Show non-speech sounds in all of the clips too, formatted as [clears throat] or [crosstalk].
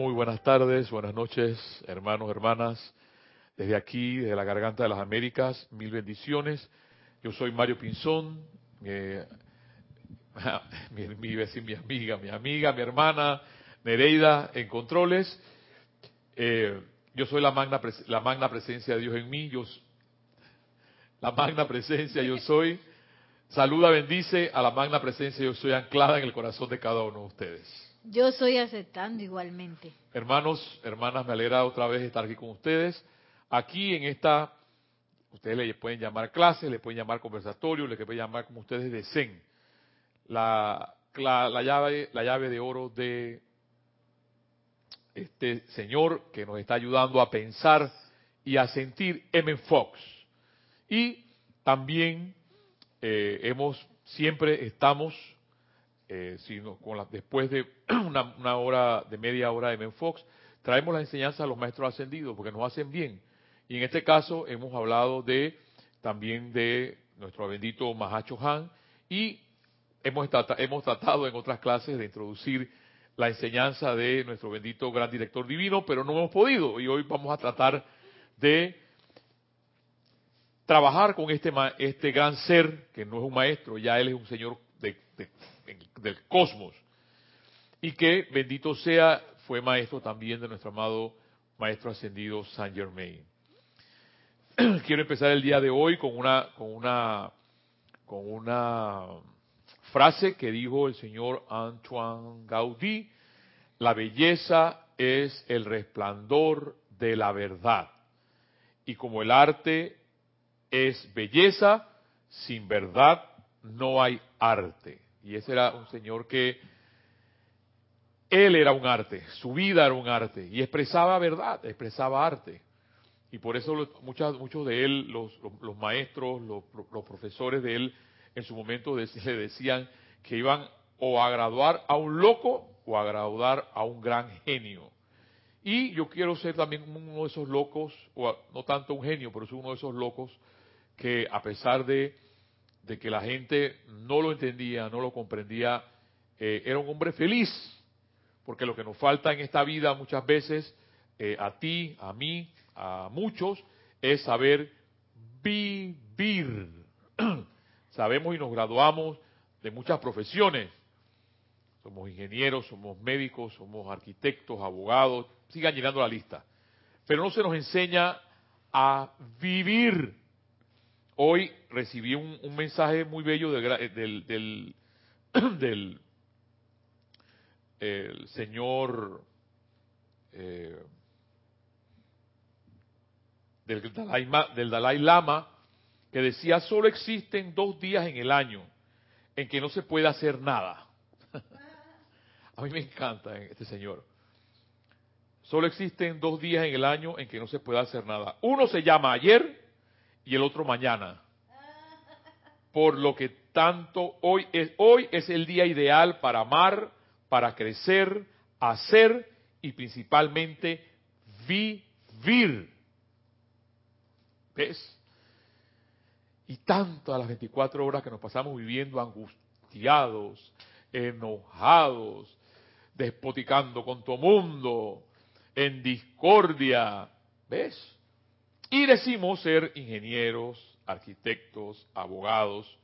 Muy buenas tardes, buenas noches, hermanos, hermanas. Desde aquí, desde la Garganta de las Américas, mil bendiciones. Yo soy Mario Pinzón, mi, [laughs] mi, mi, mi amiga, mi amiga, mi hermana Nereida en controles. Eh, yo soy la magna, la magna presencia de Dios en mí. Yo, la magna presencia yo soy. Saluda, bendice a la magna presencia yo soy anclada en el corazón de cada uno de ustedes. Yo soy aceptando igualmente. Hermanos, hermanas, me alegra otra vez estar aquí con ustedes. Aquí en esta, ustedes le pueden llamar clase, le pueden llamar conversatorio, le pueden llamar como ustedes deseen. La, la, la, llave, la llave de oro de este señor que nos está ayudando a pensar y a sentir M. Fox. Y también eh, hemos, siempre estamos eh, sino con la, después de [clears throat] una, una, hora, de media hora de Menfox, traemos la enseñanza a los maestros ascendidos porque nos hacen bien. Y en este caso hemos hablado de también de nuestro bendito Mahacho Han y hemos, hemos tratado en otras clases de introducir la enseñanza de nuestro bendito gran director divino, pero no hemos podido y hoy vamos a tratar de trabajar con este, este gran ser que no es un maestro, ya él es un señor de del cosmos. Y que, bendito sea, fue maestro también de nuestro amado maestro ascendido Saint Germain. [clears throat] Quiero empezar el día de hoy con una, con una, con una frase que dijo el señor Antoine Gaudí, la belleza es el resplandor de la verdad. Y como el arte es belleza, sin verdad no hay arte. Y ese era un señor que él era un arte, su vida era un arte, y expresaba verdad, expresaba arte. Y por eso muchos, de él, los, los, maestros, los, los, profesores de él, en su momento [laughs] le decían que iban o a graduar a un loco o a graduar a un gran genio. Y yo quiero ser también uno de esos locos, o no tanto un genio, pero soy uno de esos locos que a pesar de de que la gente no lo entendía, no lo comprendía, eh, era un hombre feliz, porque lo que nos falta en esta vida muchas veces, eh, a ti, a mí, a muchos, es saber vivir. [clears throat] Sabemos y nos graduamos de muchas profesiones. Somos ingenieros, somos médicos, somos arquitectos, abogados, sigan llenando la lista. Pero no se nos enseña a vivir. Hoy recibí un, mensaje muy bello del, del, [clears throat] del, el señor Dalai, del Dalai Lama que decía solo existen dos días en el año en que no se puede hacer nada. [laughs] A mí me encanta este señor. Solo existen dos días en el año en que no se puede hacer nada. Uno se llama ayer y el otro mañana. Por lo que tanto hoy es, hoy es el día ideal para amar, para crecer, hacer y principalmente vivir. ¿Ves? Y tanto a las 24 horas que nos pasamos viviendo angustiados, enojados, despoticando con todo mundo, en discordia. ¿Ves? Y decimos ser ingenieros, arquitectos, abogados,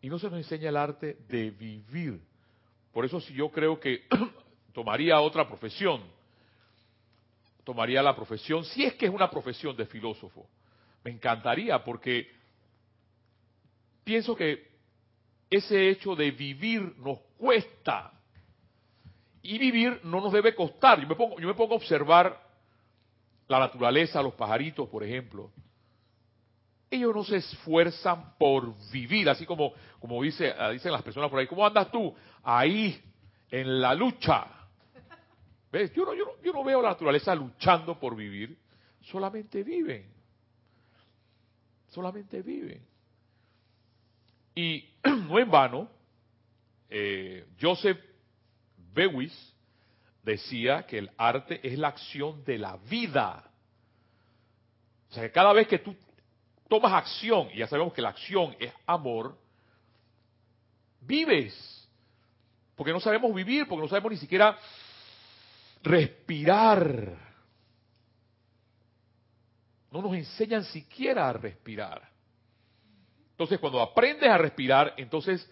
y no se nos enseña el arte de vivir. Por eso si yo creo que [clears throat] tomaría otra profesión, tomaría la profesión, si es que es una profesión de filósofo, me encantaría porque pienso que ese hecho de vivir nos cuesta. Y vivir no nos debe costar. Yo me pongo, yo me pongo a observar la naturaleza, los pajaritos, por ejemplo, ellos no se esfuerzan por vivir, así como, como dice, ah, dicen las personas por ahí, ¿cómo andas tú? Ahí, en la lucha. ¿Ves? Yo no, yo, no, yo no veo la naturaleza luchando por vivir, solamente viven. Solamente viven. Y [clears throat] no en vano, eh, Joseph Bewis, decía que el arte es la acción de la vida. O sea que cada vez que tú tomas acción, y ya sabemos que la acción es amor, vives. Porque no sabemos vivir, porque no sabemos ni siquiera respirar. No nos enseñan siquiera a respirar. Entonces, cuando aprendes a respirar, entonces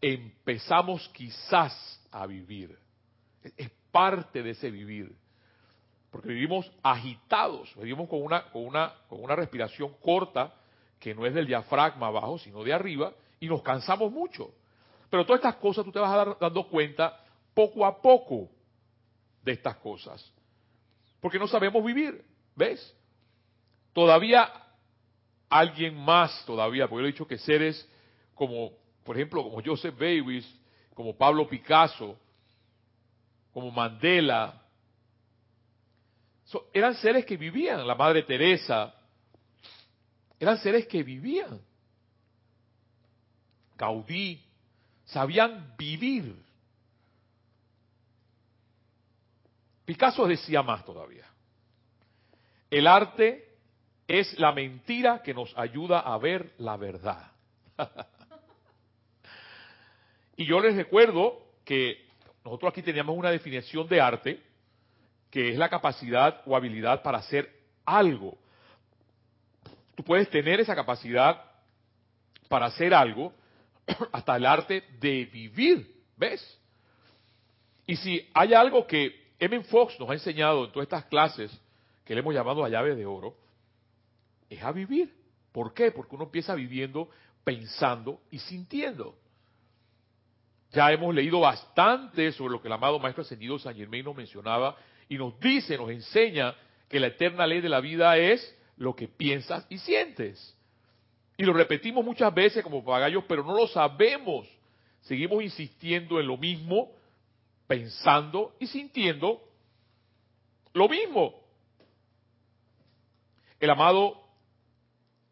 empezamos quizás a vivir. Es parte de ese vivir. Porque vivimos agitados, vivimos con una, con una, con una respiración corta, que no es del diafragma abajo, sino de arriba, y nos cansamos mucho. Pero todas estas cosas tú te vas a dar, dando cuenta poco a poco de estas cosas. Porque no sabemos vivir, ¿ves? Todavía alguien más, todavía, porque yo he dicho que seres como, por ejemplo, como Joseph Davis, como Pablo Picasso, como Mandela, eran seres que vivían, la Madre Teresa, eran seres que vivían. Gaudí, sabían vivir. Picasso decía más todavía. El arte es la mentira que nos ayuda a ver la verdad. [laughs] y yo les recuerdo que nosotros aquí teníamos una definición de arte que es la capacidad o habilidad para hacer algo. Tú puedes tener esa capacidad para hacer algo, [clears throat] hasta el arte de vivir, ¿ves? Y si hay algo que M. Fox nos ha enseñado en todas estas clases, que le hemos llamado a llave de oro, es a vivir. ¿Por qué? Porque uno empieza viviendo, pensando y sintiendo. Ya hemos leído bastante sobre lo que el amado Maestro Ascendido San Germain nos mencionaba y nos dice, nos enseña que la eterna ley de la vida es lo que piensas y sientes. Y lo repetimos muchas veces como pagallos, pero no lo sabemos. Seguimos insistiendo en lo mismo, pensando y sintiendo lo mismo. El amado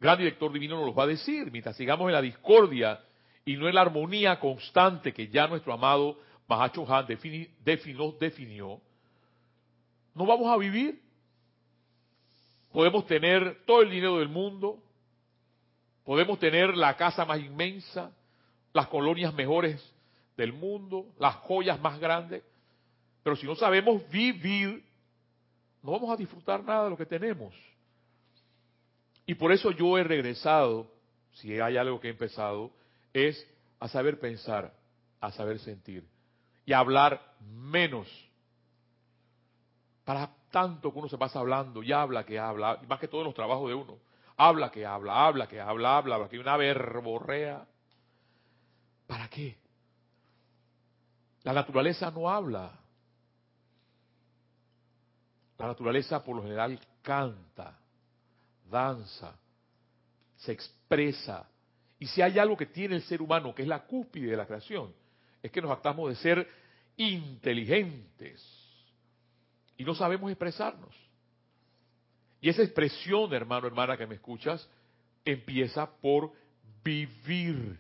gran director divino nos lo va a decir, mientras sigamos en la discordia y no en la armonía constante que ya nuestro amado Mahacho Han definió, no vamos a vivir. Podemos tener todo el dinero del mundo, podemos tener la casa más inmensa, las colonias mejores del mundo, las joyas más grandes, pero si no sabemos vivir, no vamos a disfrutar nada de lo que tenemos. Y por eso yo he regresado, si hay algo que he empezado, es a saber pensar, a saber sentir y a hablar menos para tanto que uno se pasa hablando y habla que habla, más que todos los trabajos de uno. Habla que habla, habla que habla, habla, habla, que hay una verborrea. ¿Para qué? La naturaleza no habla. La naturaleza por lo general canta, danza, se expresa. Y si hay algo que tiene el ser humano, que es la cúspide de la creación, es que nos actamos de ser inteligentes y no sabemos expresarnos. Y esa expresión, hermano, hermana que me escuchas, empieza por vivir.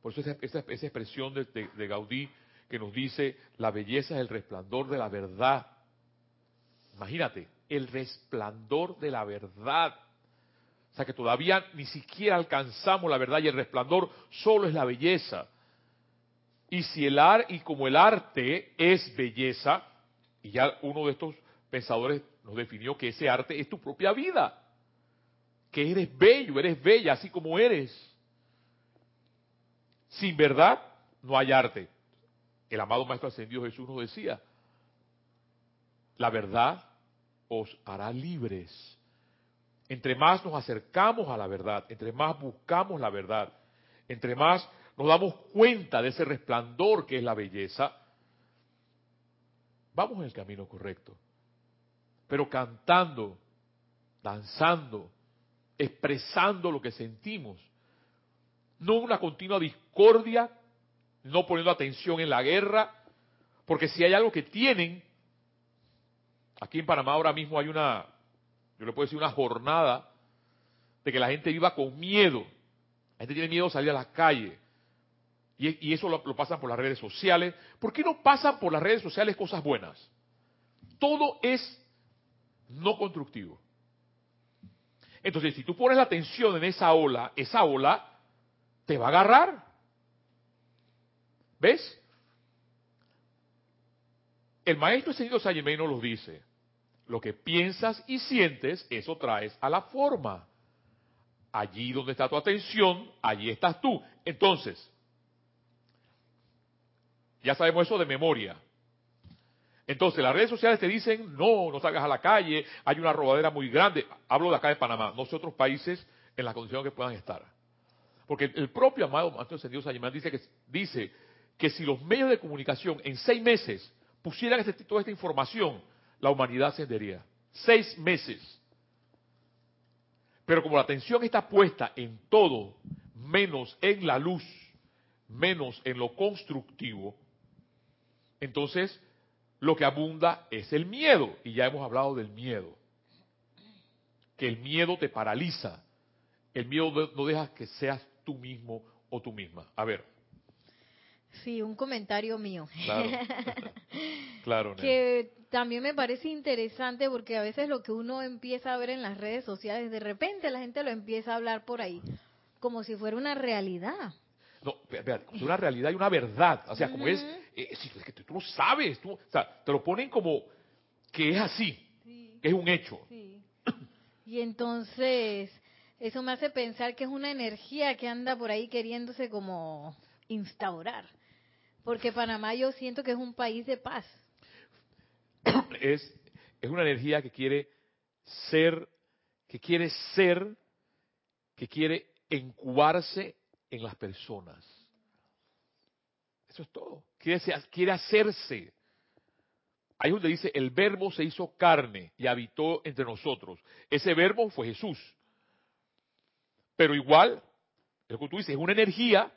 Por eso esa, expresión de Gaudí que nos dice, la belleza es el resplandor de la verdad. Imagínate, el resplandor de la verdad. O sea que todavía ni siquiera alcanzamos la verdad y el resplandor solo es la belleza. Y si el arte, y como el arte es belleza, y ya uno de estos pensadores nos definió que ese arte es tu propia vida, que eres bello, eres bella, así como eres. Sin verdad no hay arte. El amado Maestro Ascendido Jesús nos decía, la verdad os hará libres. Entre más nos acercamos a la verdad, entre más buscamos la verdad, entre más nos damos cuenta de ese resplandor que es la belleza, vamos en el camino correcto. Pero cantando, danzando, expresando lo que sentimos. No una continua discordia, no poniendo atención en la guerra, porque si hay algo que tienen, aquí en Panamá ahora mismo hay una, yo le puedo decir una jornada de que la gente viva con miedo. La gente tiene miedo de salir a la calle. Y, eso lo, pasan por las redes sociales. ¿Por qué no pasan por las redes sociales cosas buenas? Todo es no constructivo. Entonces, si tú pones la atención en esa ola, esa ola te va a agarrar. ¿Ves? el maestro Ascendido Saint nos lo dice. Lo que piensas y sientes, eso traes a la forma. Allí donde está tu atención, allí estás tú. Entonces, ya sabemos eso de memoria. Entonces, las redes sociales te dicen, no, no salgas a la calle, hay una robadera muy grande. Hablo de acá de Panamá, no sé otros países en las condiciones que puedan estar. Porque el propio amado Maestro Ascendido Sayamán dice que, dice que si los medios de comunicación en seis meses pusieran este, toda esta información, la humanidad ascendería. Seis meses. Pero como la atención está puesta en todo, menos en la luz, menos en lo constructivo, entonces lo que abunda es el miedo. Y ya hemos hablado del miedo. Que el miedo te paraliza. El miedo no deja que seas tú mismo o tú misma. A ver. Sí, un comentario mío. Claro. [laughs] claro que también me parece interesante porque a veces lo que uno empieza a ver en las redes sociales, de repente la gente lo empieza a hablar por ahí, como si fuera una realidad. No, si una realidad y una verdad. O sea, como es, eh, es que tú lo sabes, tú, o sea, te lo ponen como que es así, que es un hecho. Sí. Y entonces, eso me hace pensar que es una energía que anda por ahí queriéndose como instaurar. Porque Panamá yo siento que es un país de paz. Es, una energía que quiere ser, que quiere ser, que quiere incubarse en las personas. Eso es todo. Quiere, quiere hacerse. Ahí donde dice, el verbo se hizo carne y habitó entre nosotros. Ese verbo fue Jesús. Pero igual, lo que tú dices, es una energía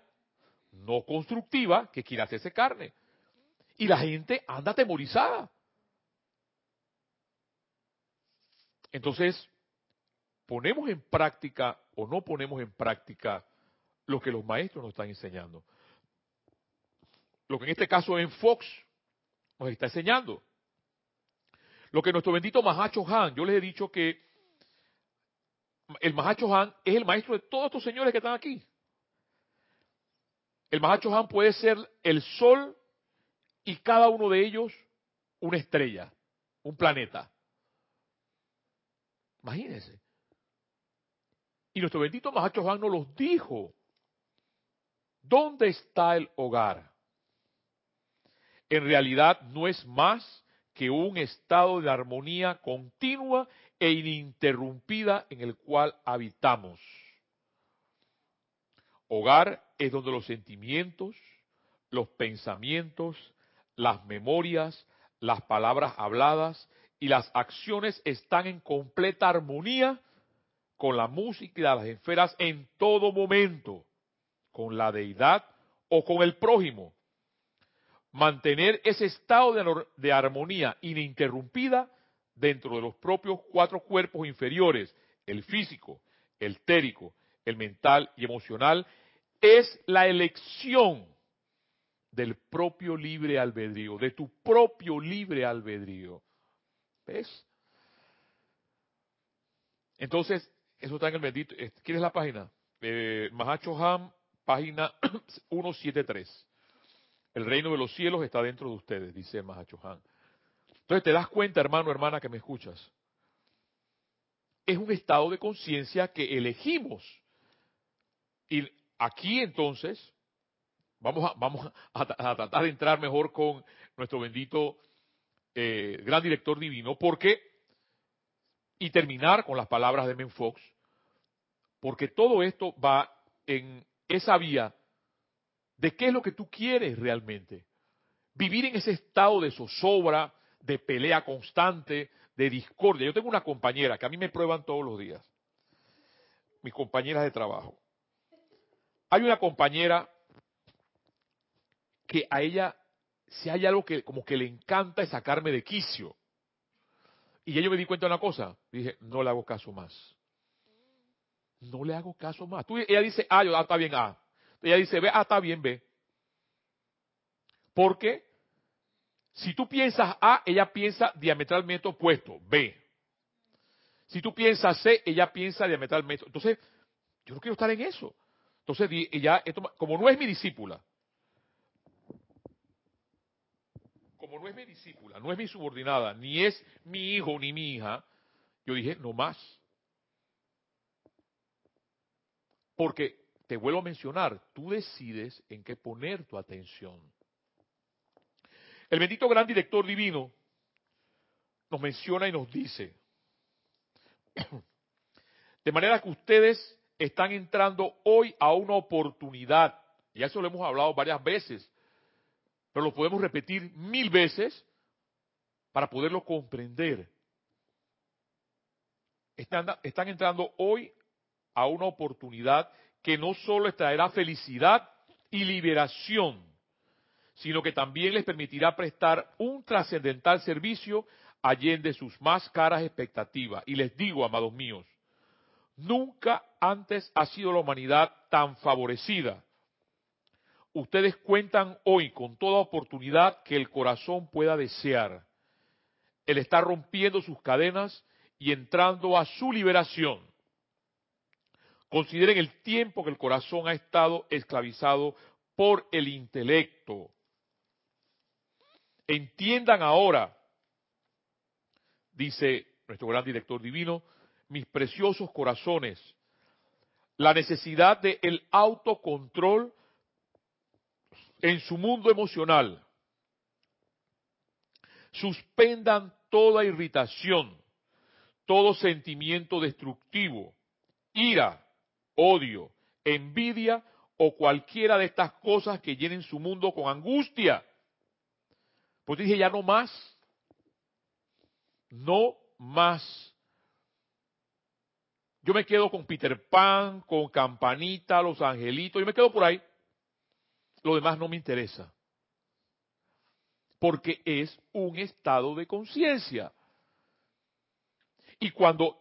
no constructiva que quiere hacerse carne. Y la gente anda atemorizada. Entonces, ponemos en práctica o no ponemos en práctica lo que los maestros nos están enseñando. Lo que en este caso en Fox nos está enseñando. Lo que nuestro bendito Mahacho Han, yo les he dicho que el Mahacho Han es el maestro de todos estos señores que están aquí. El Mahacho Han puede ser el sol y cada uno de ellos una estrella, un planeta. Imagínense. Y nuestro bendito Mahacho Han nos los dijo. ¿Dónde está el hogar? En realidad no es más que un estado de armonía continua e ininterrumpida en el cual habitamos. Hogar es donde los sentimientos, los pensamientos, las memorias, las palabras habladas y las acciones están en completa armonía con la música y las esferas en todo momento, con la deidad o con el prójimo. Mantener ese estado de, de armonía ininterrumpida dentro de los propios cuatro cuerpos inferiores, el físico, el térico, el mental y emocional, es la elección del propio libre albedrío, de tu propio libre albedrío. Entonces, eso está en el bendito. ¿Quieres la página? Eh, Mahacho Ham, página [clears throat] 173. El reino de los cielos está dentro de ustedes, dice Mahacho Han. Entonces te das cuenta, hermano, hermana, que me escuchas. Es un estado de conciencia que elegimos. Y Aquí entonces vamos a, vamos a, tratar de entrar mejor con nuestro bendito eh, gran director divino, porque, y terminar con las palabras de Menfox, porque todo esto va en esa vía de qué es lo que tú quieres realmente. Vivir en ese estado de zozobra, de pelea constante, de discordia. Yo tengo una compañera que a mí me prueban todos los días, mis compañeras de trabajo. Hay una compañera que a ella, si hay algo que como que le encanta es sacarme de quicio. Y ya yo me di cuenta de una cosa. Dije, no le hago caso más. No le hago caso más. Tú, ella dice A, yo, ah, está bien A. Ella dice B, ah, está bien B. Porque si tú piensas A, ella piensa diametralmente opuesto, B. Si tú piensas C, ella piensa diametralmente. Entonces, yo no quiero estar en eso. Entonces, ya, como no es mi discípula, como no es mi discípula, no es mi subordinada, ni es mi hijo ni mi hija, yo dije, no más. Porque, te vuelvo a mencionar, tú decides en qué poner tu atención. El bendito gran director divino nos menciona y nos dice, [clears throat] de manera que ustedes están entrando hoy a una oportunidad, y eso lo hemos hablado varias veces, pero lo podemos repetir mil veces para poderlo comprender. Están, están entrando hoy a una oportunidad que no solo les traerá felicidad y liberación, sino que también les permitirá prestar un trascendental servicio allende sus más caras expectativas. Y les digo, amados míos, nunca antes ha sido la humanidad tan favorecida. Ustedes cuentan hoy con toda oportunidad que el corazón pueda desear. Él está rompiendo sus cadenas y entrando a su liberación. Consideren el tiempo que el corazón ha estado esclavizado por el intelecto. Entiendan ahora, dice nuestro gran director divino, mis preciosos corazones, la necesidad del el autocontrol en su mundo emocional. Suspendan toda irritación, todo sentimiento destructivo, ira, odio, envidia o cualquiera de estas cosas que llenen su mundo con angustia. Pues dije, ya no más. No más. Yo me quedo con Peter Pan, con Campanita, Los Angelitos, yo me quedo por ahí. Lo demás no me interesa. Porque es un estado de conciencia. Y cuando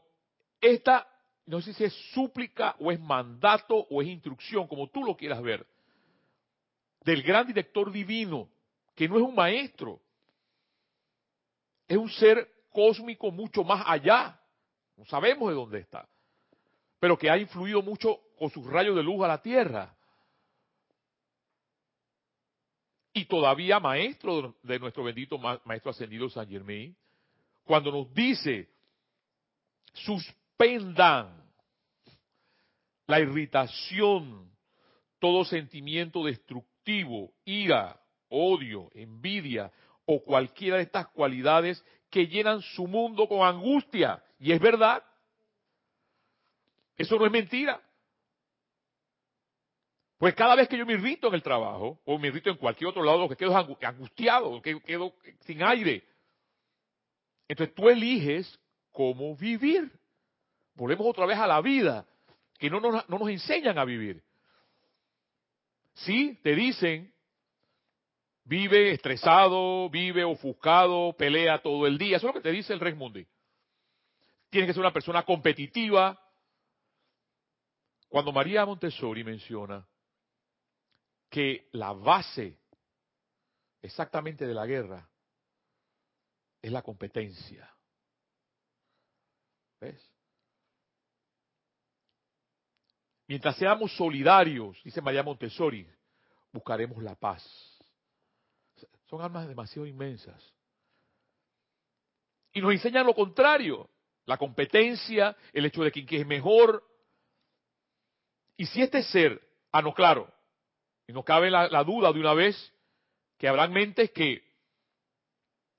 esta no sé si es súplica o es mandato o es instrucción, como tú lo quieras ver, del gran director divino, que no es un maestro, es un ser cósmico mucho más allá, no sabemos de dónde está, pero que ha influido mucho con sus rayos de luz a la tierra. Y todavía maestro de nuestro bendito maestro ascendido San Germain, cuando nos dice, suspendan la irritación, todo sentimiento destructivo, ira, odio, envidia o cualquiera de estas cualidades que llenan su mundo con angustia. Y es verdad. Eso no es mentira. Pues cada vez que yo me irrito en el trabajo, o me irrito en cualquier otro lado, lo que quedo angustiado, que quedo sin aire. Entonces tú eliges cómo vivir. Volvemos otra vez a la vida que no nos, no nos enseñan a vivir. Sí, te dicen, vive estresado, vive ofuscado, pelea todo el día. Eso es lo que te dice el Rey Mundi. Tienes que ser una persona competitiva. Cuando María Montessori menciona que la base exactamente de la guerra es la competencia. ¿Ves? Mientras seamos solidarios, dice María Montessori, buscaremos la paz. Son almas demasiado inmensas. Y nos enseñan lo contrario, la competencia, el hecho de que es mejor. Y si este ser, ah, no, claro, y no cabe la, duda de una vez que habrán mentes que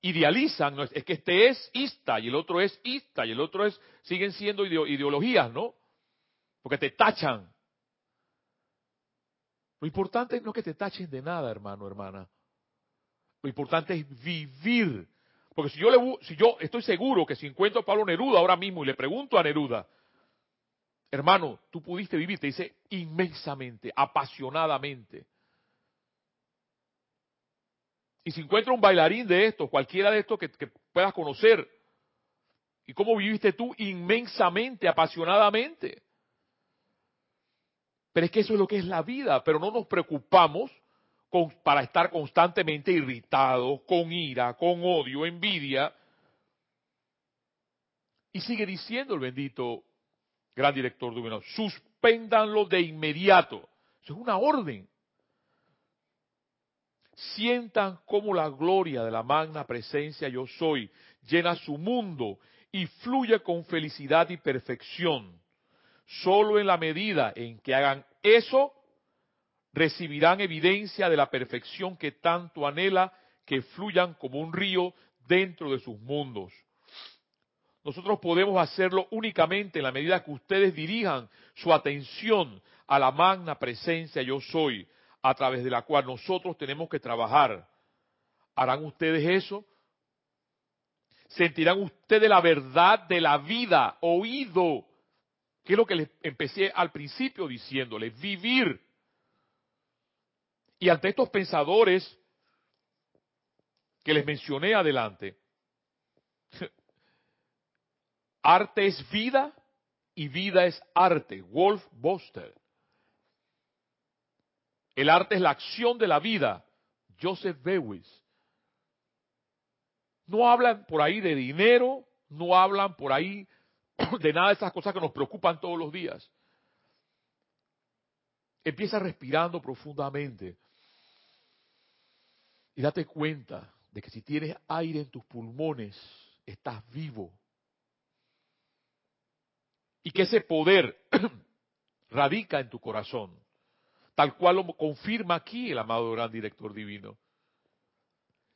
idealizan, es que este es ista y el otro es ista y el otro es, siguen siendo ideologías, ¿no? porque te tachan. Lo importante no que te tachen de nada, hermano, hermana. Lo importante es vivir. Porque si yo, le, si yo estoy seguro que si encuentro a Pablo Neruda ahora mismo y le pregunto a Neruda, hermano, tú pudiste vivir, te dice inmensamente, apasionadamente. Y si encuentro un bailarín de estos, cualquiera de estos que, puedas conocer, ¿y cómo viviste tú inmensamente, apasionadamente? Pero es que eso es lo que es la vida, pero no nos preocupamos para estar constantemente irritados, con ira, con odio, envidia. Y sigue diciendo el bendito gran director Gobierno, suspéndanlo de inmediato. Eso es una orden. sientan cómo la gloria de la magna presencia yo soy llena su mundo y fluye con felicidad y perfección. Solo en la medida en que hagan eso, recibirán evidencia de la perfección que tanto anhela que fluyan como un río dentro de sus mundos. Nosotros podemos hacerlo únicamente en la medida que ustedes dirijan su atención a la magna presencia yo soy, a través de la cual nosotros tenemos que trabajar. ¿Harán ustedes eso? ¿Sentirán ustedes la verdad de la vida, oído? Que es lo que les empecé al principio diciéndoles, vivir. Y ante estos pensadores que les mencioné adelante, arte es vida y vida es arte. Wolf Boster. El arte es la acción de la vida. Joseph Bewis. No hablan por ahí de dinero, no hablan por ahí [clears throat] de nada de esas cosas que nos preocupan todos los días. Empieza respirando profundamente y date cuenta de que si tienes aire en tus pulmones, estás vivo. Y que ese poder [clears throat] radica en tu corazón tal cual lo confirma aquí el amado gran director divino.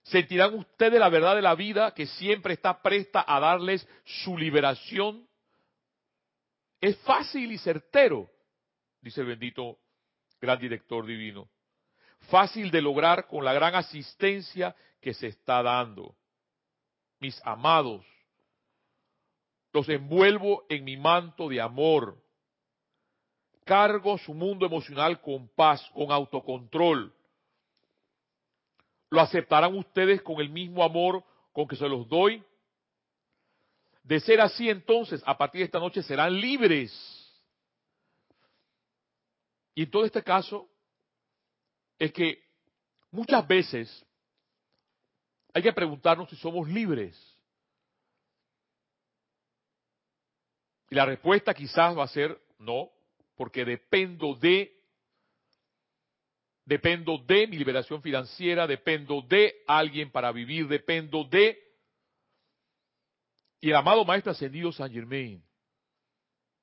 Sentirán ustedes la verdad de la vida que siempre está presta a darles su liberación. Es fácil y certero, dice el bendito gran director divino. Fácil de lograr con la gran asistencia que se está dando. Mis amados, los envuelvo en mi manto de amor cargo su mundo emocional con paz, con autocontrol. ¿Lo aceptarán ustedes con el mismo amor con que se los doy? De ser así, entonces, a partir de esta noche serán libres. Y en todo este caso, es que muchas veces hay que preguntarnos si somos libres. La respuesta quizás va a ser no porque dependo de dependo de mi liberación financiera, dependo de alguien para vivir, dependo de y el amado maestro ascendido San Germain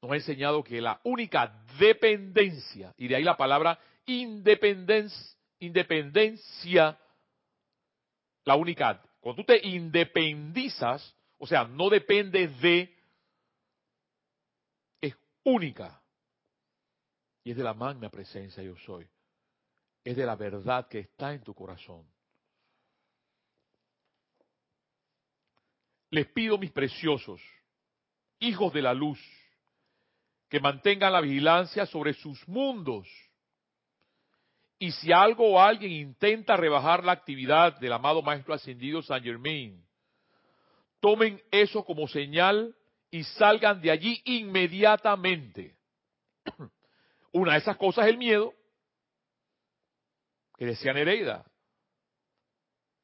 nos ha enseñado que la única dependencia, y de ahí la palabra independencia, independencia, la única, cuando tú te independizas, o sea, no depende de, única. Y es de la magna presencia yo soy. Es de la verdad que está en tu corazón. Les pido, mis preciosos, hijos de la luz, que mantengan la vigilancia sobre sus mundos. Y si algo o alguien intenta rebajar la actividad del amado Maestro Ascendido San Germain, tomen eso como señal y salgan de allí inmediatamente. [clears throat] Una de esas cosas es el miedo, que decía Nereida.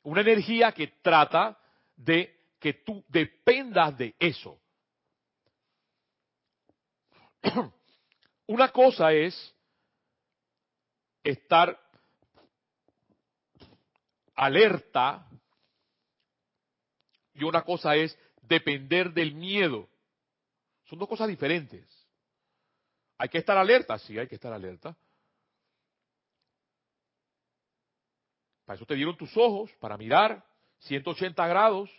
Una energía que trata de que tú dependas de eso. [clears throat] Una cosa es estar alerta y una cosa es depender del miedo. Son dos cosas diferentes. Hay que estar alerta, sí, hay que estar alerta. Para eso te dieron tus ojos, para mirar 180 grados.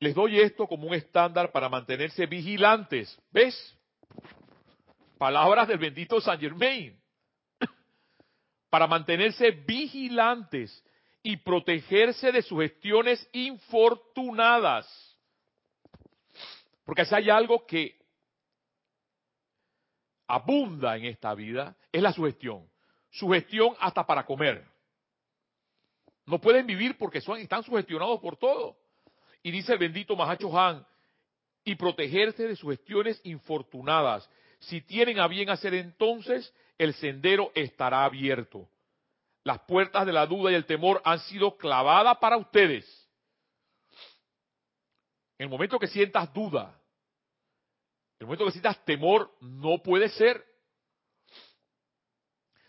Les doy esto como un estándar para mantenerse vigilantes. ¿Ves? Palabras del bendito San Germain. Para mantenerse vigilantes y protegerse de sugestiones infortunadas. Porque si hay algo que abunda en esta vida, es la sugestión. Sugestión hasta para comer. No pueden vivir porque son, están sugestionados por todo. Y dice el bendito Mahacho Han, y protegerse de sugestiones infortunadas. Si tienen a bien hacer entonces, el sendero estará abierto. Las puertas de la duda y el temor han sido clavadas para ustedes. En el momento que sientas duda, en el momento que sientas temor, no puede ser.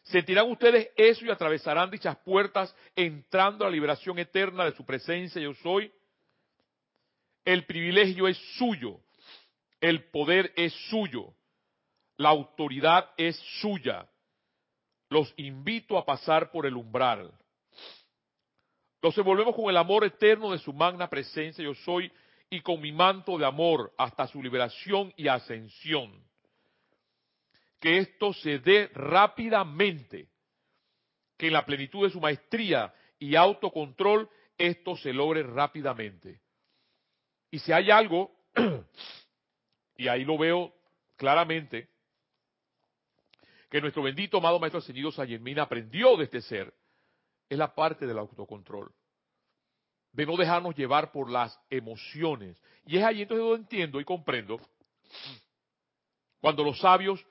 Sentirán ustedes eso y atravesarán dichas puertas entrando a la liberación eterna de su presencia yo soy. El privilegio es suyo, el poder es suyo, la autoridad es suya. Los invito a pasar por el umbral. Los envolvemos con el amor eterno de su magna presencia yo soy y con mi manto de amor hasta su liberación y ascensión. Que esto se dé rápidamente, que en la plenitud de su maestría y autocontrol esto se logre rápidamente. Y si hay algo, [clears throat] y ahí lo veo claramente, que nuestro bendito amado Maestro Ascendido Sayemina aprendió de este ser, es la parte del autocontrol de no dejarnos llevar por las emociones. Y es ahí entonces donde entiendo y comprendo cuando los sabios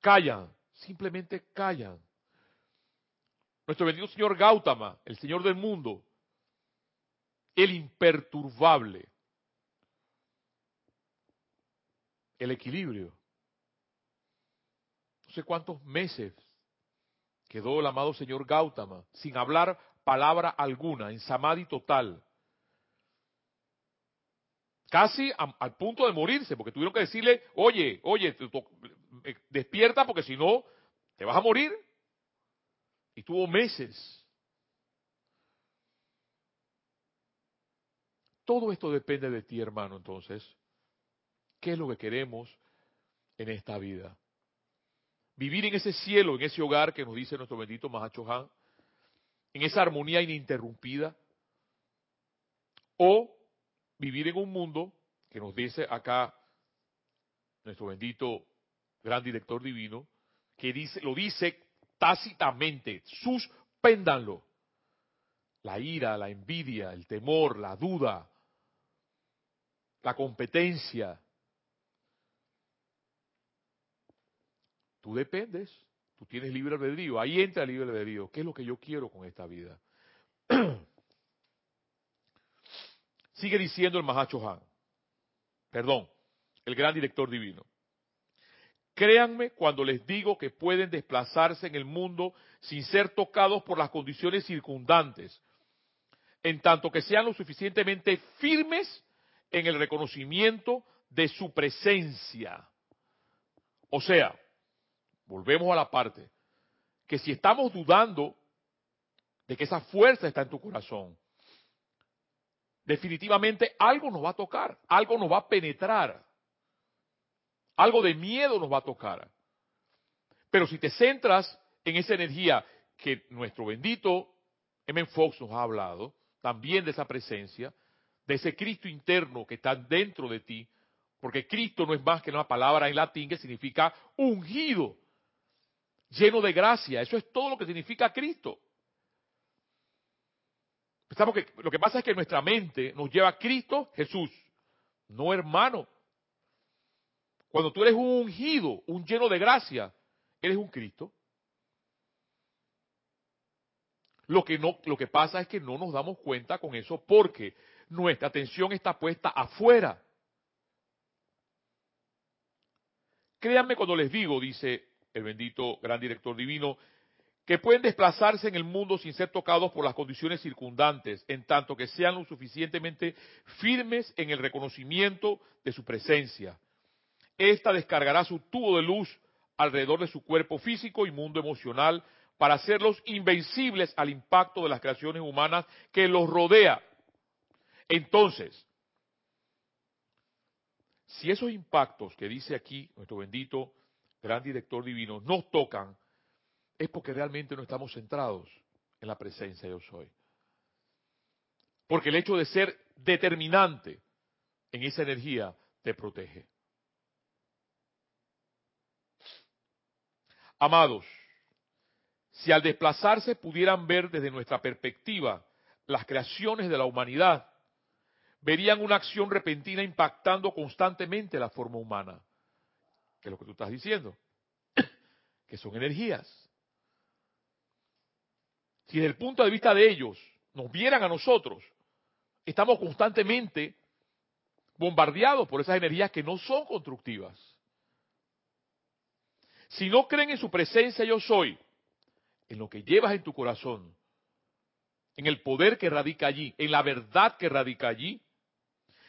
callan, simplemente callan. Nuestro bendito Señor Gautama, el Señor del mundo, el imperturbable, el equilibrio. Sé cuántos meses quedó el amado Señor Gautama sin hablar palabra alguna, en samadhi total. Casi al punto de morirse, porque tuvieron que decirle, oye, oye, eh, despierta porque si no, te vas a morir. Y tuvo meses. Todo esto depende de ti, hermano, entonces. ¿Qué es lo que queremos en esta vida? Vivir en ese cielo, en ese hogar que nos dice nuestro bendito Mahacho Han, en esa armonía ininterrumpida, o vivir en un mundo que nos dice acá nuestro bendito gran director divino, que dice, lo dice tácitamente, suspéndanlo. La ira, la envidia, el temor, la duda, la competencia. Tú dependes Tú tienes libre albedrío. Ahí entra el libre albedrío. ¿Qué es lo que yo quiero con esta vida? [clears throat] Sigue diciendo el Mahacho Han. Perdón, el gran director divino. Créanme cuando les digo que pueden desplazarse en el mundo sin ser tocados por las condiciones circundantes, en tanto que sean lo suficientemente firmes en el reconocimiento de su presencia. O sea, volvemos a la parte, que si estamos dudando de que esa fuerza está en tu corazón, definitivamente algo nos va a tocar, algo nos va a penetrar, algo de miedo nos va a tocar. Pero si te centras en esa energía que nuestro bendito M. Fox nos ha hablado, también de esa presencia, de ese Cristo interno que está dentro de ti, porque Cristo no es más que una palabra en latín que significa ungido lleno de gracia. Eso es todo lo que significa Cristo. Pensamos que lo que pasa es que nuestra mente nos lleva a Cristo Jesús, no hermano. Cuando tú eres un ungido, un lleno de gracia, eres un Cristo. Lo que, no, lo que pasa es que no nos damos cuenta con eso porque nuestra atención está puesta afuera. Créanme cuando les digo, dice el bendito gran director divino, que pueden desplazarse en el mundo sin ser tocados por las condiciones circundantes, en tanto que sean lo suficientemente firmes en el reconocimiento de su presencia. Esta descargará su tubo de luz alrededor de su cuerpo físico y mundo emocional para hacerlos invencibles al impacto de las creaciones humanas que los rodea. Entonces, si esos impactos que dice aquí nuestro bendito gran director divino, nos tocan, es porque realmente no estamos centrados en la presencia de yo soy. Porque el hecho de ser determinante en esa energía te protege. Amados, si al desplazarse pudieran ver desde nuestra perspectiva las creaciones de la humanidad, verían una acción repentina impactando constantemente la forma humana que es lo que tú estás diciendo, [coughs] que son energías. Si desde el punto de vista de ellos nos vieran a nosotros, estamos constantemente bombardeados por esas energías que no son constructivas. Si no creen en su presencia yo soy, en lo que llevas en tu corazón, en el poder que radica allí, en la verdad que radica allí,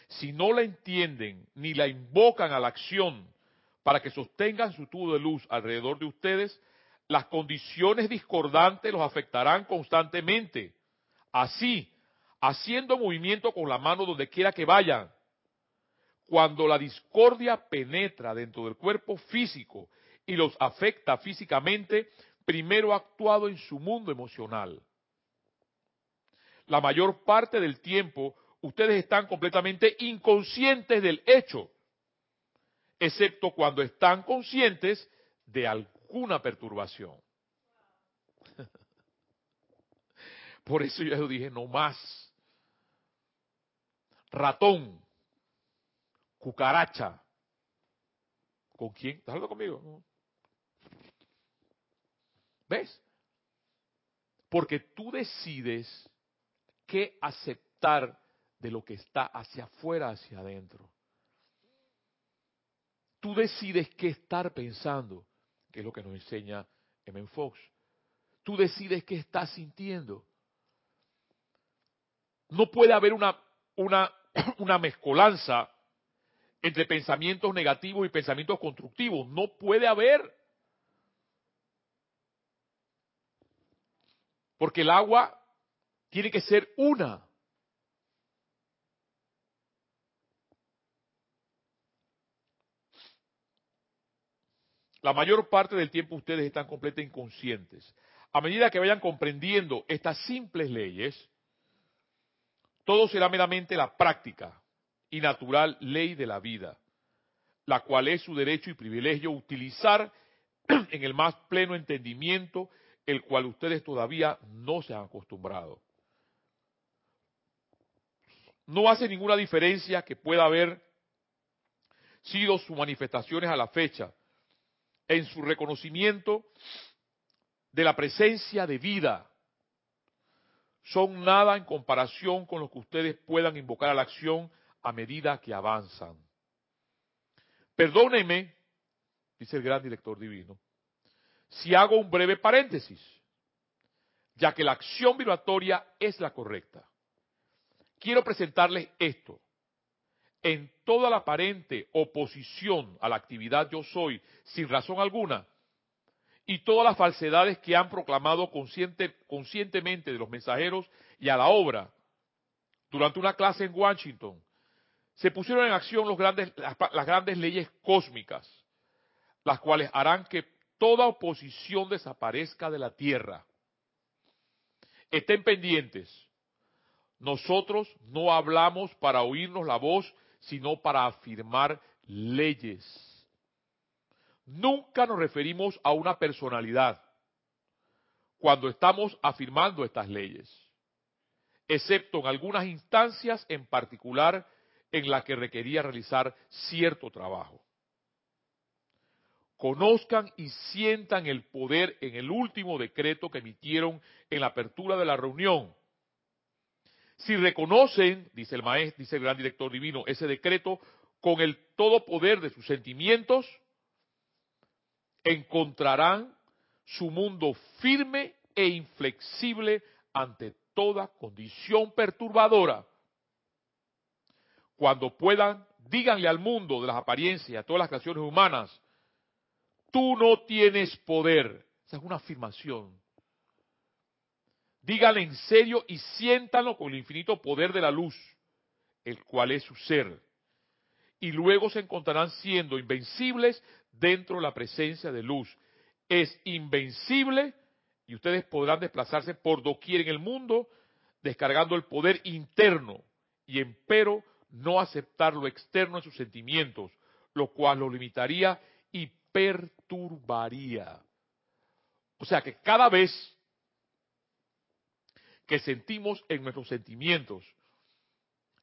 si no la entienden ni la invocan a la acción para que sostengan su tubo de luz alrededor de ustedes, las condiciones discordantes los afectarán constantemente. Así, haciendo movimiento con la mano donde quiera que vayan. Cuando la discordia penetra dentro del cuerpo físico y los afecta físicamente, primero ha actuado en su mundo emocional. La mayor parte del tiempo ustedes están completamente inconscientes del hecho, excepto cuando están conscientes de alguna perturbación. [laughs] Por eso yo dije, no más. Ratón, cucaracha. ¿Con quién? ¿Estás hablando conmigo? ¿Ves? Porque tú decides qué aceptar de lo que está hacia afuera, hacia adentro. Tú decides qué estar pensando, que es lo que nos enseña M. Fox. Tú decides qué estás sintiendo. No puede haber una, una, [coughs] una mezcolanza entre pensamientos negativos y pensamientos constructivos. No puede haber. Porque el agua tiene que ser una. La mayor parte del tiempo ustedes están completamente inconscientes. A medida que vayan comprendiendo estas simples leyes, todo será meramente la práctica y natural ley de la vida, la cual es su derecho y privilegio utilizar [clears throat] en el más pleno entendimiento, el cual ustedes todavía no se han acostumbrado. No hace ninguna diferencia que pueda haber sido sus manifestaciones a la fecha, en su reconocimiento de la presencia de vida son nada en comparación con lo que ustedes puedan invocar a la acción a medida que avanzan. Perdónenme, dice el gran director divino, si hago un breve paréntesis, ya que la acción vibratoria es la correcta. Quiero presentarles esto en toda la aparente oposición a la actividad yo soy, sin razón alguna, y todas las falsedades que han proclamado conscientemente de los mensajeros y a la obra, durante una clase en Washington, se pusieron en acción los grandes, las grandes leyes cósmicas, las cuales harán que toda oposición desaparezca de la tierra. Estén pendientes. Nosotros no hablamos para oírnos la voz sino para afirmar leyes. Nunca nos referimos a una personalidad cuando estamos afirmando estas leyes, excepto en algunas instancias en particular en las que requería realizar cierto trabajo. Conozcan y sientan el poder en el último decreto que emitieron en la apertura de la reunión si reconocen, dice el maestro, dice el gran director divino, ese decreto con el todo poder de sus sentimientos, encontrarán su mundo firme e inflexible ante toda condición perturbadora. Cuando puedan, díganle al mundo de las apariencias a todas las creaciones humanas, tú no tienes poder. Esa es una afirmación Díganle en serio y siéntanlo con el infinito poder de la luz, el cual es su ser. Y luego se encontrarán siendo invencibles dentro de la presencia de luz. Es invencible y ustedes podrán desplazarse por doquier en el mundo, descargando el poder interno y empero no aceptar lo externo en sus sentimientos, lo cual lo limitaría y perturbaría. O sea que cada vez que sentimos en nuestros sentimientos.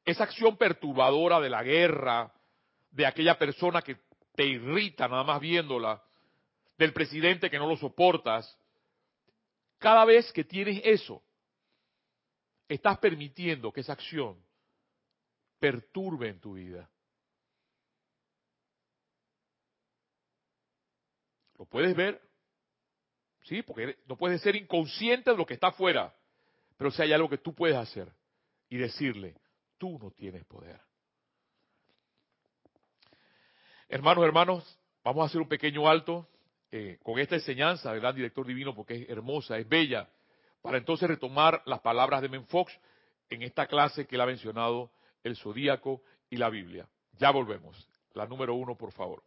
Esa acción perturbadora de la guerra, de aquella persona que te irrita nada más viéndola, del presidente que no lo soportas, cada vez que tienes eso, estás permitiendo que esa acción perturbe en tu vida. ¿Lo puedes ver? ¿Sí? Porque no puedes ser inconsciente de lo que está afuera. Pero si hay algo que tú puedes hacer y decirle, tú no tienes poder. Hermanos, hermanos, vamos a hacer un pequeño alto eh, con esta enseñanza del gran director divino porque es hermosa, es bella, para entonces retomar las palabras de Menfox en esta clase que él ha mencionado, el zodíaco y la Biblia. Ya volvemos. La número uno, por favor.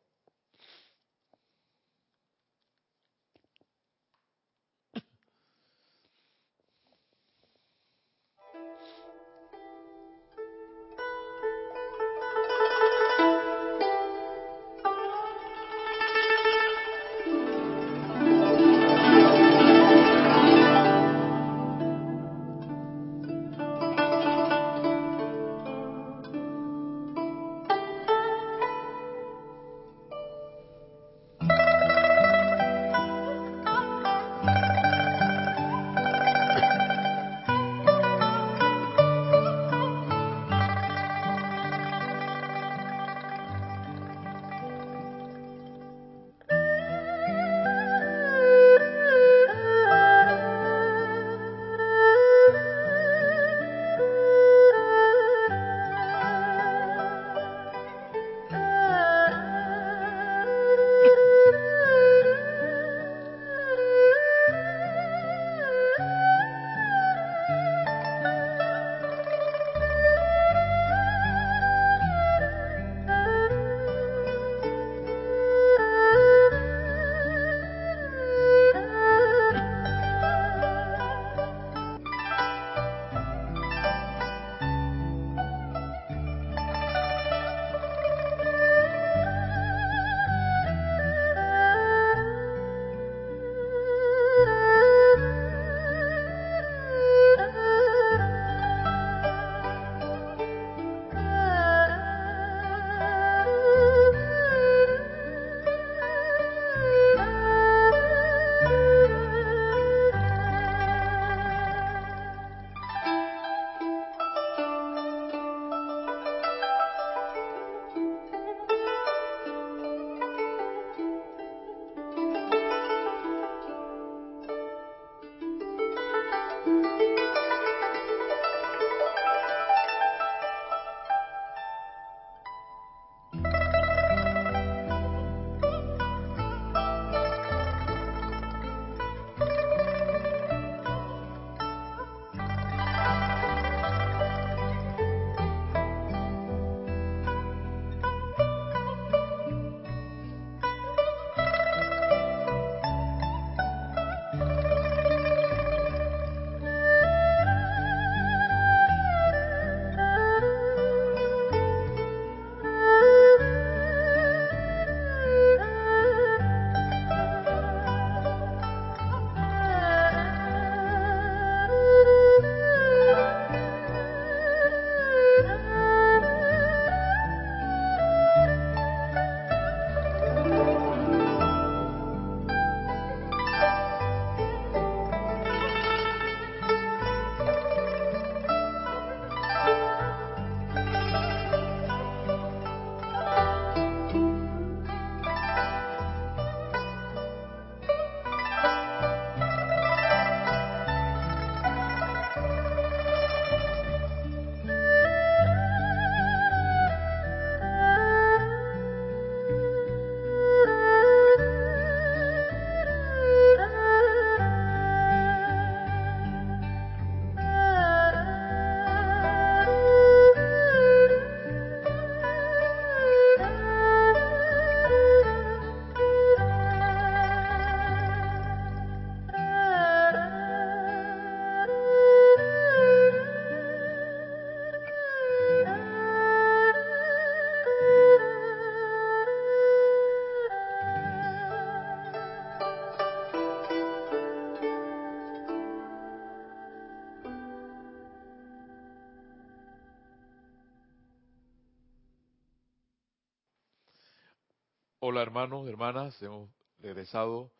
Hola hermanos, hermanas, hemos regresado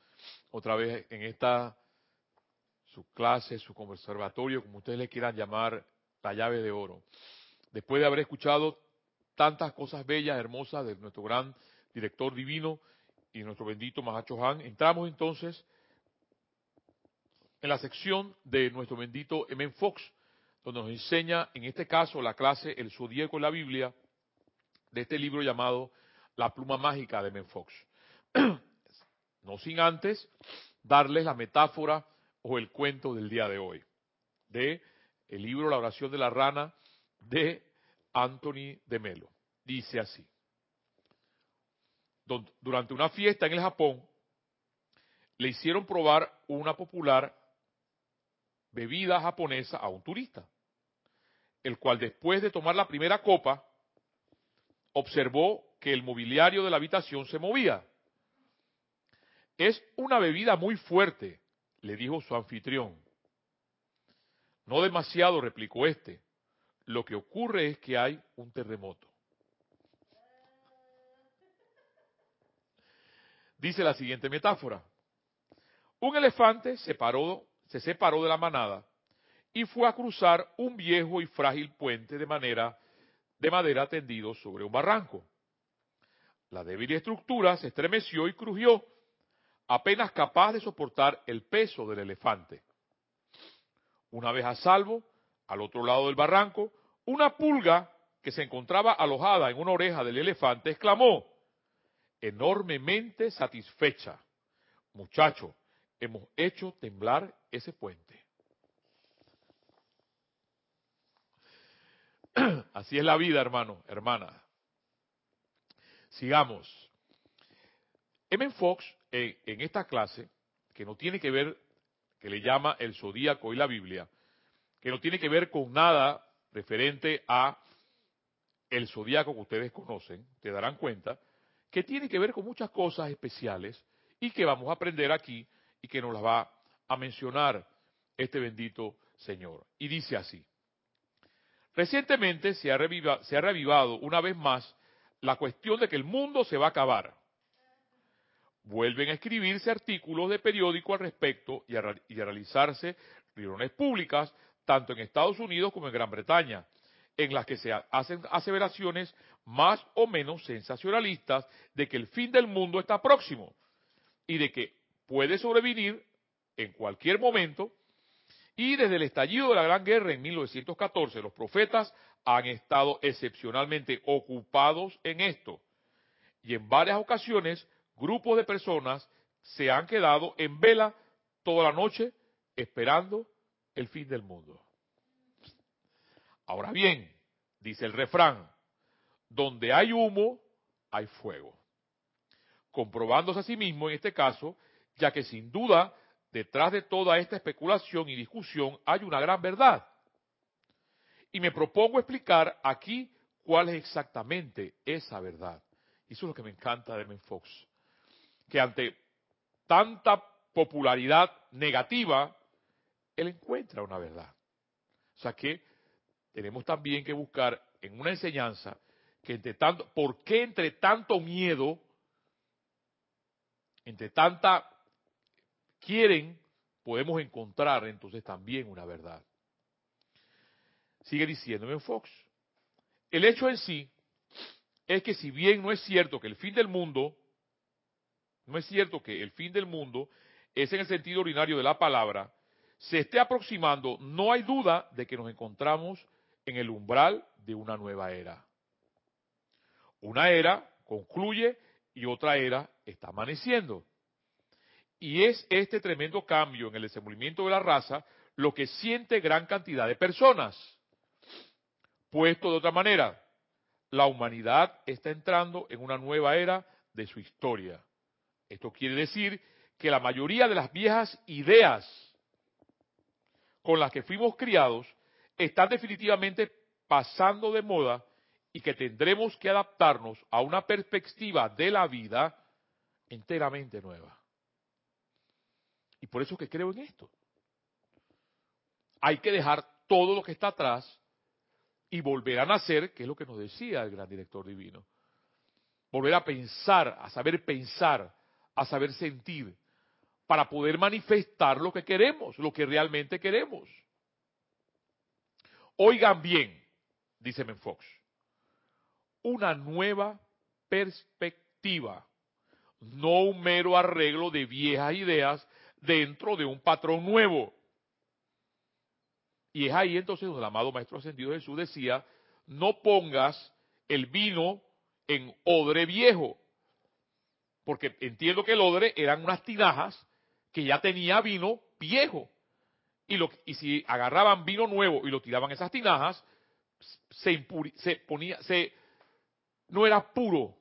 otra vez en esta su clase, su conservatorio, como ustedes le quieran llamar, la llave de oro. Después de haber escuchado tantas cosas bellas, hermosas de nuestro gran director divino y nuestro bendito Mahacho Han, entramos entonces en la sección de nuestro bendito M. Fox, donde nos enseña, en este caso, la clase El Zodíaco en la Biblia, de este libro llamado La Pluma Mágica de M. Fox. [clears throat] no sin antes darles la metáfora o el cuento del día de hoy, de el libro La oración de la rana de Anthony de Melo. Dice así. Durante una fiesta en el Japón, le hicieron probar una popular bebida japonesa a un turista, el cual después de tomar la primera copa, observó que el mobiliario de la habitación se movía. Es una bebida muy fuerte, le dijo su anfitrión. No demasiado, replicó este. Lo que ocurre es que hay un terremoto. Dice la siguiente metáfora. Un elefante se, se separó de la manada y fue a cruzar un viejo y frágil puente de, manera, de madera tendido sobre un barranco. La débil estructura se estremeció y crujió, apenas capaz de soportar el peso del elefante. Una vez a salvo, al otro lado del barranco, una pulga que se encontraba alojada en una oreja del elefante exclamó, enormemente satisfecha, muchacho, hemos hecho temblar ese puente. [clears throat] Así es la vida, hermano, hermana. Sigamos. M. Fox, en, esta clase, que no tiene que ver, que le llama el zodíaco y la Biblia, que no tiene que ver con nada referente a el zodíaco que ustedes conocen, te darán cuenta, que tiene que ver con muchas cosas especiales y que vamos a aprender aquí y que nos las va a mencionar este bendito Señor. Y dice así, recientemente se ha, se ha revivado una vez más la cuestión de que el mundo se va a acabar. Vuelven a escribirse artículos de periódico al respecto y a, realizarse reuniones públicas, tanto en Estados Unidos como en Gran Bretaña, en las que se hacen aseveraciones más o menos sensacionalistas de que el fin del mundo está próximo y de que puede sobrevenir en cualquier momento. Y desde el estallido de la Gran Guerra en 1914, los profetas han estado excepcionalmente ocupados en esto. Y en varias ocasiones, grupos de personas se han quedado en vela toda la noche esperando el fin del mundo. Ahora bien, dice el refrán, donde hay humo, hay fuego. Comprobándose a sí mismo en este caso, ya que sin duda detrás de toda esta especulación y discusión hay una gran verdad. Y me propongo explicar aquí cuál es exactamente esa verdad. Y eso es lo que me encanta de Men Fox. Que ante tanta popularidad negativa, él encuentra una verdad. O sea que tenemos también que buscar en una enseñanza que entre tanto, ¿por qué entre tanto miedo, entre tanta quieren, podemos encontrar entonces también una verdad? Sigue diciéndome Fox. El hecho en sí es que si bien no es cierto que el fin del mundo, no es cierto que el fin del mundo es en el sentido ordinario de la palabra, se esté aproximando, no hay duda de que nos encontramos en el umbral de una nueva era. Una era concluye y otra era está amaneciendo. Y es este tremendo cambio en el desenvolvimiento de la raza lo que siente gran cantidad de personas. Puesto de otra manera, la humanidad está entrando en una nueva era de su historia. Esto quiere decir que la mayoría de las viejas ideas con las que fuimos criados están definitivamente pasando de moda y que tendremos que adaptarnos a una perspectiva de la vida enteramente nueva. Y por eso que creo en esto. Hay que dejar todo lo que está atrás y volver a nacer, que es lo que nos decía el gran director divino. Volver a pensar, a saber pensar, a saber sentir, para poder manifestar lo que queremos, lo que realmente queremos. Oigan bien, dice Menfox, una nueva perspectiva, no un mero arreglo de viejas ideas dentro de un patrón nuevo. Y es ahí entonces donde el amado Maestro Ascendido Jesús decía, no pongas el vino en odre viejo, porque entiendo que el odre eran unas tinajas que ya tenía vino viejo. Y, lo, y si agarraban vino nuevo y lo tiraban esas tinajas, se, se ponía, se, no era puro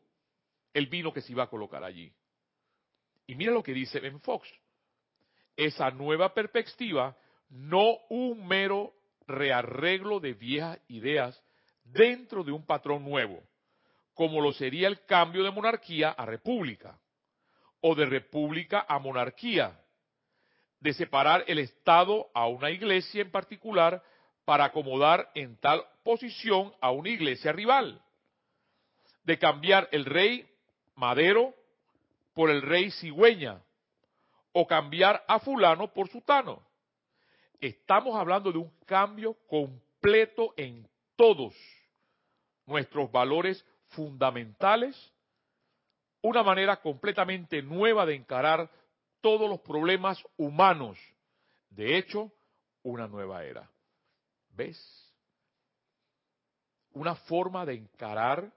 el vino que se iba a colocar allí. Y mira lo que dice Ben Fox. Esa nueva perspectiva, no un mero rearreglo de viejas ideas dentro de un patrón nuevo, como lo sería el cambio de monarquía a república, o de república a monarquía, de separar el Estado a una iglesia en particular para acomodar en tal posición a una iglesia rival, de cambiar el rey Madero por el rey Cigüeña, o cambiar a fulano por sutano. Estamos hablando de un cambio completo en todos nuestros valores fundamentales, una manera completamente nueva de encarar todos los problemas humanos. De hecho, una nueva era. ¿Ves? Una forma de encarar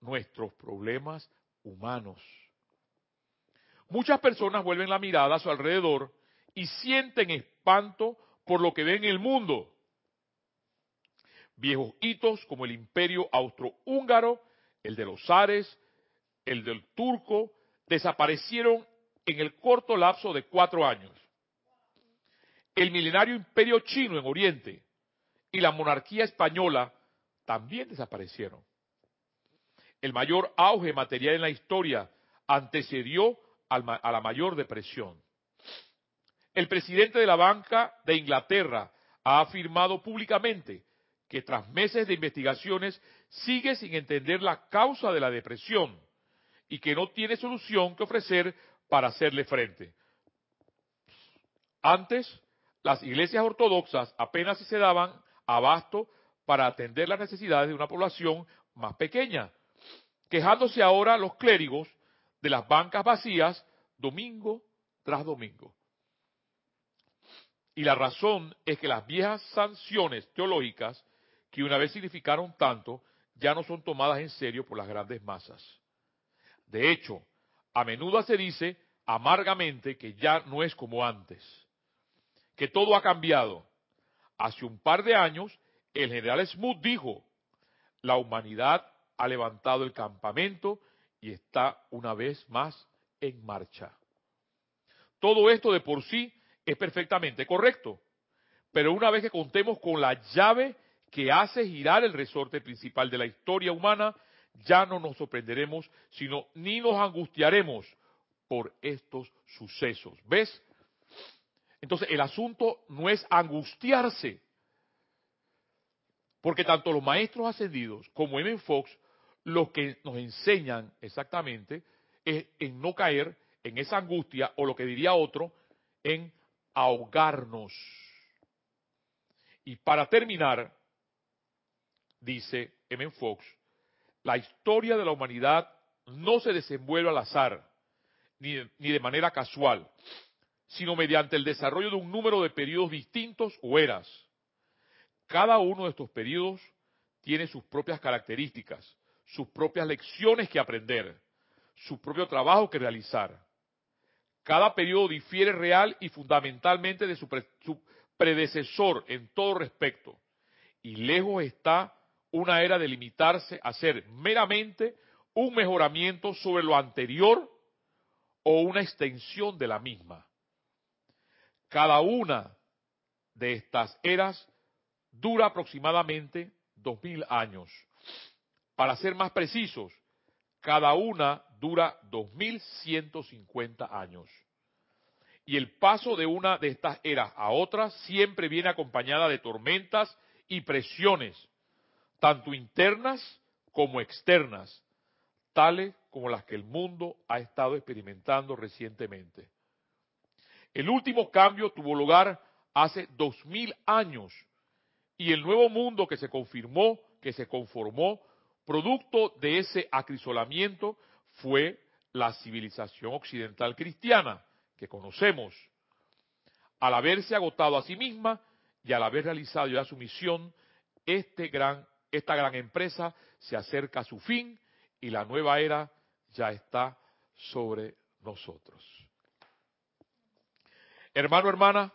nuestros problemas humanos. Muchas personas vuelven la mirada a su alrededor y sienten espanto por lo que ven en el mundo. Viejos hitos como el imperio austrohúngaro, el de los zares, el del turco, desaparecieron en el corto lapso de cuatro años. El milenario imperio chino en Oriente y la monarquía española también desaparecieron. El mayor auge material en la historia antecedió a la mayor depresión. El presidente de la Banca de Inglaterra ha afirmado públicamente que tras meses de investigaciones sigue sin entender la causa de la depresión y que no tiene solución que ofrecer para hacerle frente. Antes, las iglesias ortodoxas apenas se daban abasto para atender las necesidades de una población más pequeña, quejándose ahora los clérigos de las bancas vacías domingo tras domingo. Y la razón es que las viejas sanciones teológicas, que una vez significaron tanto, ya no son tomadas en serio por las grandes masas. De hecho, a menudo se dice amargamente que ya no es como antes, que todo ha cambiado. Hace un par de años, el general Smoot dijo, la humanidad ha levantado el campamento y está una vez más en marcha. Todo esto de por sí es perfectamente correcto, pero una vez que contemos con la llave que hace girar el resorte principal de la historia humana, ya no nos sorprenderemos, sino ni nos angustiaremos por estos sucesos. ¿Ves? Entonces el asunto no es angustiarse, porque tanto los maestros ascendidos como M. Fox, lo que nos enseñan exactamente es en no caer en esa angustia o lo que diría otro, en ahogarnos. Y para terminar, dice M. Fox, la historia de la humanidad no se desenvuelve al azar, ni de, ni de manera casual, sino mediante el desarrollo de un número de periodos distintos o eras. Cada uno de estos periodos tiene sus propias características, sus propias lecciones que aprender, su propio trabajo que realizar. Cada periodo difiere real y fundamentalmente de su, pre, su predecesor en todo respecto, y lejos está una era de limitarse a ser meramente un mejoramiento sobre lo anterior o una extensión de la misma. Cada una de estas eras dura aproximadamente dos mil años. Para ser más precisos, cada una dura dos mil ciento cincuenta años. Y el paso de una de estas eras a otra siempre viene acompañada de tormentas y presiones tanto internas como externas, tales como las que el mundo ha estado experimentando recientemente. El último cambio tuvo lugar hace dos mil años y el nuevo mundo que se confirmó, que se conformó, producto de ese acrisolamiento, fue la civilización occidental cristiana que conocemos, Al haberse agotado a sí misma y al haber realizado ya su misión, este gran, esta gran empresa se acerca a su fin y la nueva era ya está sobre nosotros. Hermano, hermana,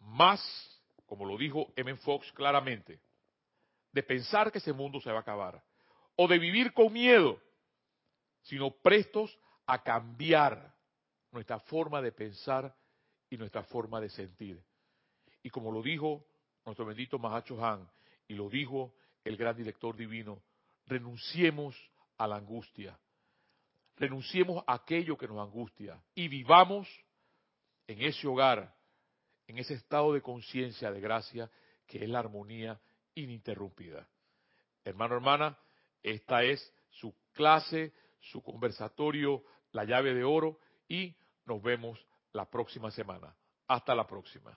más, como lo dijo M. Fox claramente, de pensar que ese mundo se va a acabar, o de vivir con miedo, sino prestos a cambiar nuestra forma de pensar y nuestra forma de sentir. Y como lo dijo nuestro bendito Mahacho Han, y lo dijo el gran director divino, renunciemos a la angustia, renunciemos a aquello que nos angustia y vivamos en ese hogar, en ese estado de conciencia, de gracia, que es la armonía ininterrumpida. Hermano, hermana, esta es su clase, su conversatorio, la llave de oro, y nos vemos la próxima semana. Hasta la próxima.